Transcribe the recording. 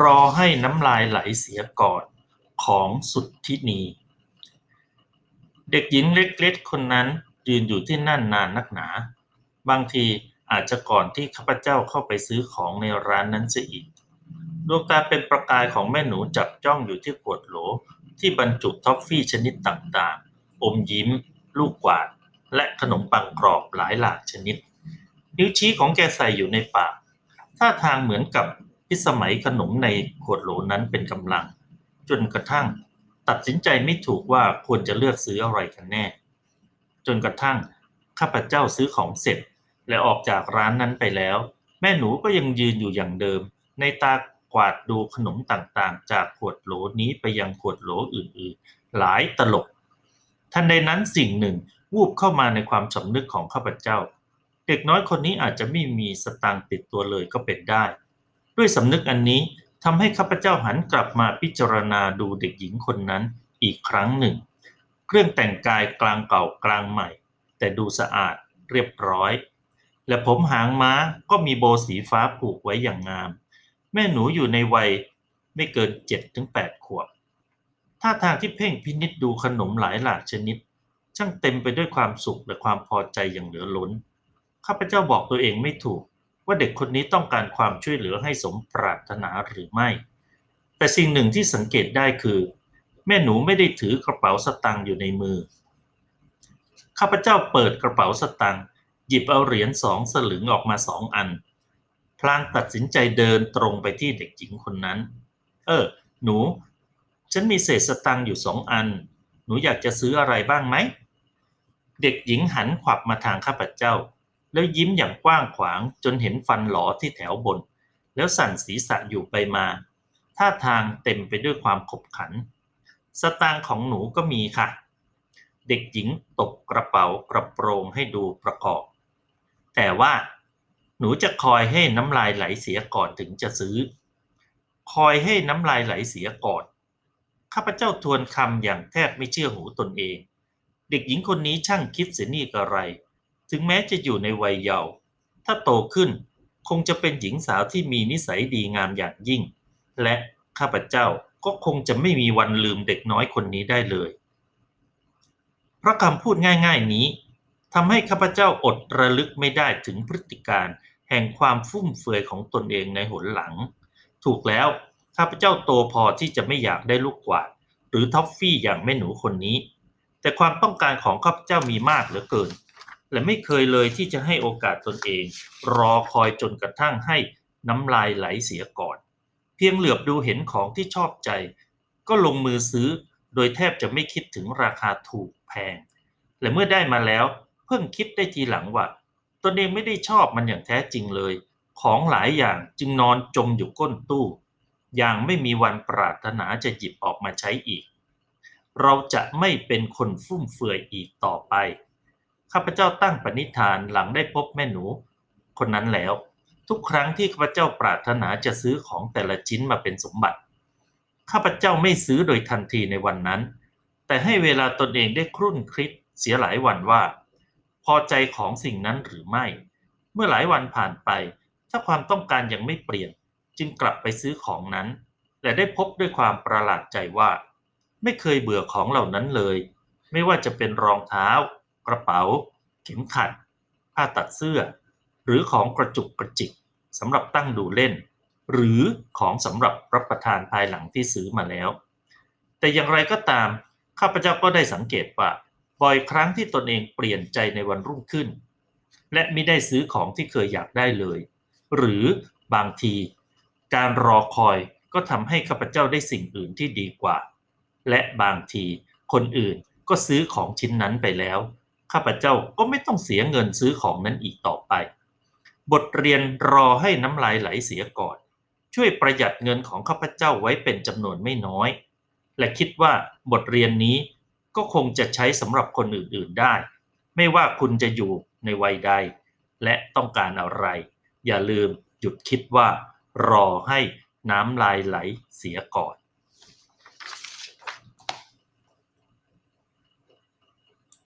รอให้น้ำลายไหลเสียก่อน ของสุดที่นี เด็กหญิงเล็กๆคนนั้นยืนอยู่ที่นั่นนานนักหนา บางทีอาจจะก่อนที่ข้าพเจ้าเข้าไปซื้อของในร้านนั้นเสียอีก ดวงตาเป็นประกายของแม่หนูจับจ้องอยู่ที่ขวดโหล ที่บรรจุท็อฟฟี่ชนิดต่างๆ อมยิ้ม ลูกกวาด และขนมปังกรอบหลายหลากชนิด นิ้วชี้ของแกใส่อยู่ในปาก ท่าทางเหมือนกับพิสมัยขนมในขวดโหลนั้นเป็นกำลัง จนกระทั่งตัดสินใจไม่ถูกว่าควรจะเลือกซื้ออะไรกันแน่ จนกระทั่งข้าพเจ้าซื้อของเสร็จ และออกจากร้านนั้นไปแล้ว แม่หนูก็ยังยืนอยู่อย่างเดิม ในตากวาดดูขนมต่างๆ จากขวดโหลนี้ไปยังขวดโหลอื่นๆ หลายตลบทันใดนั้นสิ่งหนึ่งวูบเข้ามาในความสำนึกของข้าพเจ้า เด็กน้อยคนนี้อาจจะไม่มีสตางค์ติดตัวเลยก็เป็นได้ ด้วยสำนึกอันนี้ทำให้ข้าพเจ้าหันกลับมาพิจารณาดูเด็กหญิงคนนั้นอีกครั้งหนึ่ง เครื่องแต่งกายกลางเก่ากลางใหม่ แต่ดูสะอาดเรียบร้อย และผมหางม้าก็มีโบสีฟ้าผูกไว้อย่างงาม แม่หนูอยู่ในวัยไม่เกินเจ็ดถึงแปดขวบท่าทางที่เพ่งพินิษดูขนมหลายหลากชนิด ช่างเต็มไปด้วยความสุขและความพอใจอย่างเหลือล้น ข้าพเจ้าบอกตัวเองไม่ถูก ว่าเด็กคนนี้ต้องการความช่วยเหลือให้สมปรารถนาหรือไม่ แต่สิ่งหนึ่งที่สังเกตได้คือ แม่หนูไม่ได้ถือกระเป๋าสตางค์อยู่ในมือ ข้าพเจ้าเปิดกระเป๋าสตางค์หยิบเอาเหรียญสองสลึงออกมาสองอัน พลางตัดสินใจเดินตรงไปที่เด็กหญิงคนนั้น เออ หนู ฉันมีเศษสตังค์อยู่สองอัน หนูอยากจะซื้ออะไรบ้างไหม เด็กหญิงหันขวับมาทางข้าพเจ้า แล้วยิ้มอย่างกว้างขวางจนเห็นฟันหลอที่แถวบน แล้วสั่นศีรษะอยู่ไปมา ท่าทางเต็มไปด้วยความขบขัน สตางค์ของหนูก็มีค่ะ เด็กหญิงตบกระเป๋ากระโปรงให้ดูประกอบ แต่ว่า หนูจะคอยให้น้ำลายไหลเสียก่อนถึงจะซื้อ คอยให้น้ำลายไหลเสียก่อน ข้าพเจ้าทวนคำอย่างแทบไม่เชื่อหูตนเอง เด็กหญิงคนนี้ช่างคิดเสียนี่กระไร ถึงแม้จะอยู่ในวัยเยาว์ถ้าโตขึ้นคงจะเป็นหญิงสาวที่มีนิสัยดีงามอย่างยิ่ง และข้าพเจ้าก็คงจะไม่มีวันลืมเด็กน้อยคนนี้ได้เลยเพราะคำพูดง่ายๆนี้ทำให้ข้าพเจ้าอดระลึกไม่ได้ถึงพฤติการแห่งความฟุ่มเฟือยของตนเองในหนหลัง ถูกแล้วข้าพเจ้าโตพอที่จะไม่อยากได้ลูกกวาดหรือท็อฟฟี่อย่างแม่หนูคนนี้ แต่ความต้องการของข้าพเจ้ามีมากเหลือเกิน และไม่เคยเลยที่จะให้โอกาสตนเอง รอคอยจนกระทั่งให้น้ำลายไหลเสียก่อน เพียงเหลือบดูเห็นของที่ชอบใจ ก็ลงมือซื้อ โดยแทบจะไม่คิดถึงราคาถูกแพง และเมื่อได้มาแล้ว เพิ่งคิดได้ทีหลังว่าตนเองไม่ได้ชอบมันอย่างแท้จริงเลย ของหลายอย่างจึงนอนจมอยู่ก้นตู้ อย่างไม่มีวันปรารถนาจะหยิบออกมาใช้อีก เราจะไม่เป็นคนฟุ่มเฟือยอีกต่อไป ข้าพเจ้าตั้งปณิธานหลังได้พบแม่หนู คนนั้นแล้ว ทุกครั้งที่ข้าพเจ้าปรารถนาจะซื้อของแต่ละชิ้นมาเป็นสมบัติ ข้าพเจ้าไม่ซื้อโดยทันทีในวันนั้น แต่ให้เวลาตนเองได้ครุ่นคิดเสียหลายวันว่า พอใจของสิ่งนั้นหรือไม่ เมื่อหลายวันผ่านไป ถ้าความต้องการยังไม่เปลี่ยน จึงกลับไปซื้อของนั้น และได้พบด้วยความประหลาดใจว่า ไม่เคยเบื่อของเหล่านั้นเลย ไม่ว่าจะเป็นรองเท้า กระเป๋า เข็มขัด ผ้าตัดเสื้อ หรือของกระจุกกระจิกสำหรับตั้งดูเล่น หรือของสำหรับรับประทานภายหลังที่ซื้อมาแล้ว แต่อย่างไรก็ตาม ข้าพเจ้าก็ได้สังเกตว่าบ่อยครั้งที่ตนเองเปลี่ยนใจในวันรุ่งขึ้น และไม่ได้ซื้อของที่เคยอยากได้เลย หรือบางที การรอคอยก็ทำให้ข้าพเจ้าได้สิ่งอื่นที่ดีกว่า และบางทีคนอื่นก็ซื้อของชิ้นนั้นไปแล้ว ข้าพเจ้าก็ไม่ต้องเสียเงินซื้อของนั้นอีกต่อไป บทเรียนรอให้น้ำลายไหลเสียก่อน ช่วยประหยัดเงินของข้าพเจ้าไว้เป็นจำนวนไม่น้อย และคิดว่าบทเรียนนี้ก็คงจะใช้สำหรับคนอื่นๆได้ ไม่ว่าคุณจะอยู่ในวัยใด และต้องการอะไร อย่าลืมหยุดคิดว่ารอให้น้ำลายไหลเสียก่อน